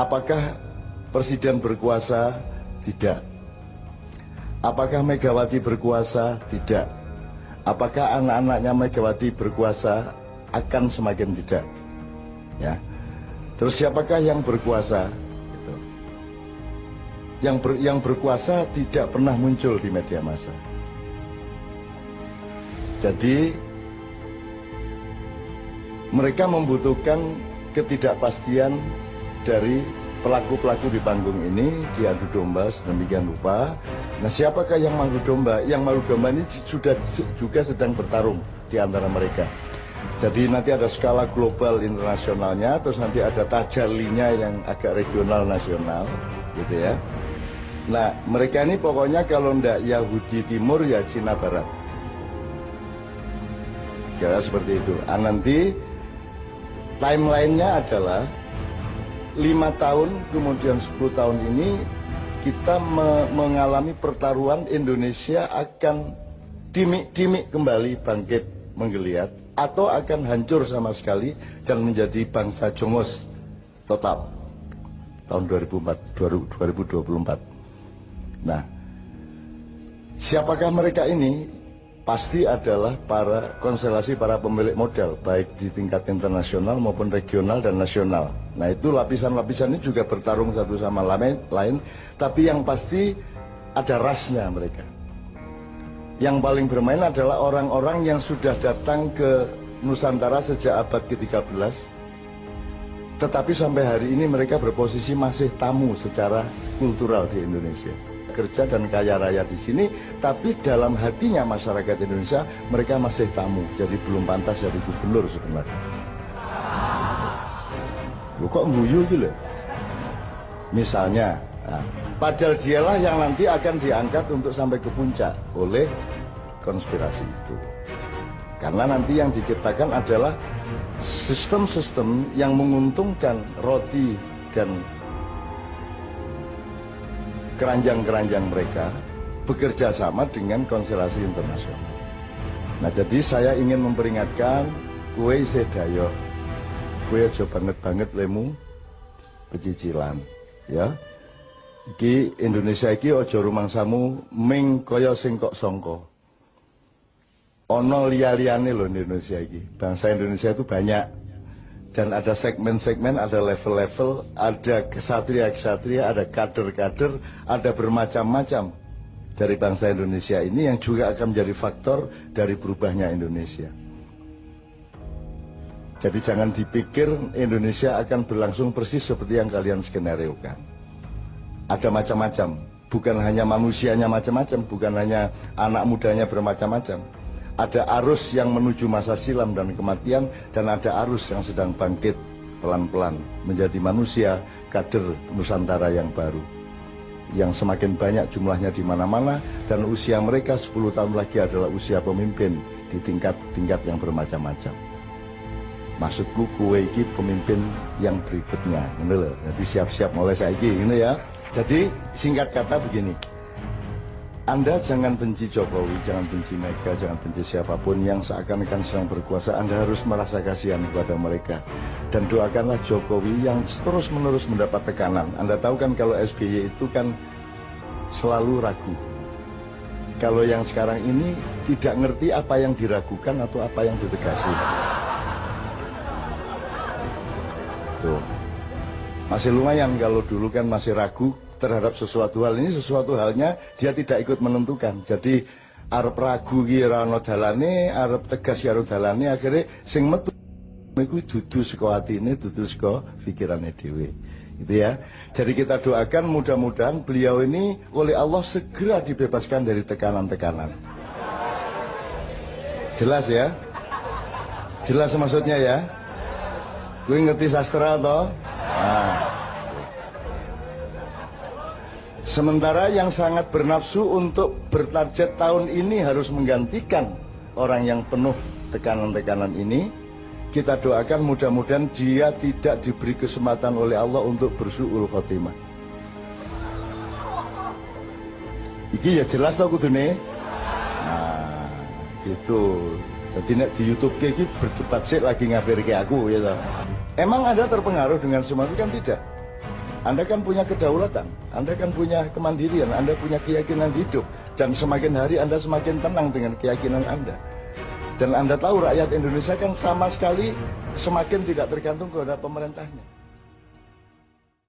Apakah presiden berkuasa? Tidak. Apakah Megawati berkuasa? Tidak. Apakah anak-anaknya Megawati berkuasa? Akan semakin tidak. Ya. Terus siapakah yang berkuasa? Gitu. Yang ber, yang berkuasa tidak pernah muncul di media massa. Jadi mereka membutuhkan ketidakpastian dari pelaku-pelaku di panggung ini diadu domba sedemikian rupa. Nah, siapakah yang malu domba? Yang malu domba ini sudah juga sedang bertarung di antara mereka. Jadi nanti ada skala global internasionalnya, terus nanti ada tajalinya yang agak regional nasional, gitu ya. Nah, mereka ini pokoknya kalau ndak Yahudi Timur ya Cina Barat. Kira seperti itu. Ah, nanti timelinenya adalah lima tahun kemudian 10 tahun ini kita me mengalami pertaruhan Indonesia akan dimik-dimik kembali bangkit menggeliat atau akan hancur sama sekali dan menjadi bangsa jongos total tahun 2004, 2024. Nah, siapakah mereka ini? Pasti adalah para konstelasi para pemilik modal baik di tingkat internasional maupun regional dan nasional. Nah itu lapisan-lapisan ini juga bertarung satu sama lain, tapi yang pasti ada rasnya mereka. Yang paling bermain adalah orang-orang yang sudah datang ke Nusantara sejak abad ke-13 tetapi sampai hari ini mereka berposisi masih tamu secara kultural di Indonesia kerja dan kaya raya di sini, tapi dalam hatinya masyarakat Indonesia mereka masih tamu, jadi belum pantas jadi gubernur sebenarnya. Lu kok guyu gitu Misalnya, nah, padahal dialah yang nanti akan diangkat untuk sampai ke puncak oleh konspirasi itu. Karena nanti yang diciptakan adalah sistem-sistem yang menguntungkan roti dan keranjang-keranjang mereka bekerja sama dengan konstelasi internasional. Nah jadi saya ingin memperingatkan kue sedayo, kue aja banget-banget lemu pecicilan, ya. Iki Indonesia iki ojo rumangsamu ming kaya sing kok songko. Ono liya-liyane loh Indonesia iki. Bangsa Indonesia itu banyak dan ada segmen-segmen, ada level-level, ada kesatria-kesatria, ada kader-kader, ada bermacam-macam dari bangsa Indonesia ini yang juga akan menjadi faktor dari berubahnya Indonesia. Jadi jangan dipikir Indonesia akan berlangsung persis seperti yang kalian skenariokan. Ada macam-macam, bukan hanya manusianya macam-macam, bukan hanya anak mudanya bermacam-macam ada arus yang menuju masa silam dan kematian dan ada arus yang sedang bangkit pelan-pelan menjadi manusia kader Nusantara yang baru yang semakin banyak jumlahnya di mana-mana dan usia mereka 10 tahun lagi adalah usia pemimpin di tingkat-tingkat yang bermacam-macam. Maksudku kue iki pemimpin yang berikutnya, ini loh. Jadi siap-siap mulai saya ini ya. Jadi singkat kata begini, anda jangan benci Jokowi, jangan benci Mega, jangan benci siapa pun yang seakan-akan sedang berkuasa. Anda harus merasa kasihan kepada mereka. Dan doakanlah Jokowi yang terus-menerus mendapat tekanan. Anda tahu kan kalau SBY itu kan selalu ragu. Kalau yang sekarang ini tidak ngerti apa yang diragukan atau apa yang ditegasi. Tuh. Masih lumayan kalau dulu kan masih ragu, terhadap sesuatu hal ini sesuatu halnya dia tidak ikut menentukan. Jadi arep ragu ki ora ana dalane arep tegas karo dalane akhirnya sing metu iku dudu saka atine dudu saka pikirane dhewe. Gitu ya. Jadi kita doakan mudah-mudahan beliau ini oleh Allah segera dibebaskan dari tekanan-tekanan. Jelas ya? Jelas maksudnya ya? Gue ngerti sastra toh nah Sementara yang sangat bernafsu untuk bertarget tahun ini harus menggantikan orang yang penuh tekanan-tekanan ini. Kita doakan mudah-mudahan dia tidak diberi kesempatan oleh Allah untuk bersuul khotimah. Iki ya jelas tau kudune. Nah, gitu. Jadi nek di YouTube kayak gitu berdebat sih lagi ngafir kayak aku ya. Emang Anda terpengaruh dengan semua itu kan tidak? Anda kan punya kedaulatan, Anda kan punya kemandirian, Anda punya keyakinan hidup, dan semakin hari Anda semakin tenang dengan keyakinan Anda. Dan Anda tahu rakyat Indonesia kan sama sekali semakin tidak tergantung kepada pemerintahnya.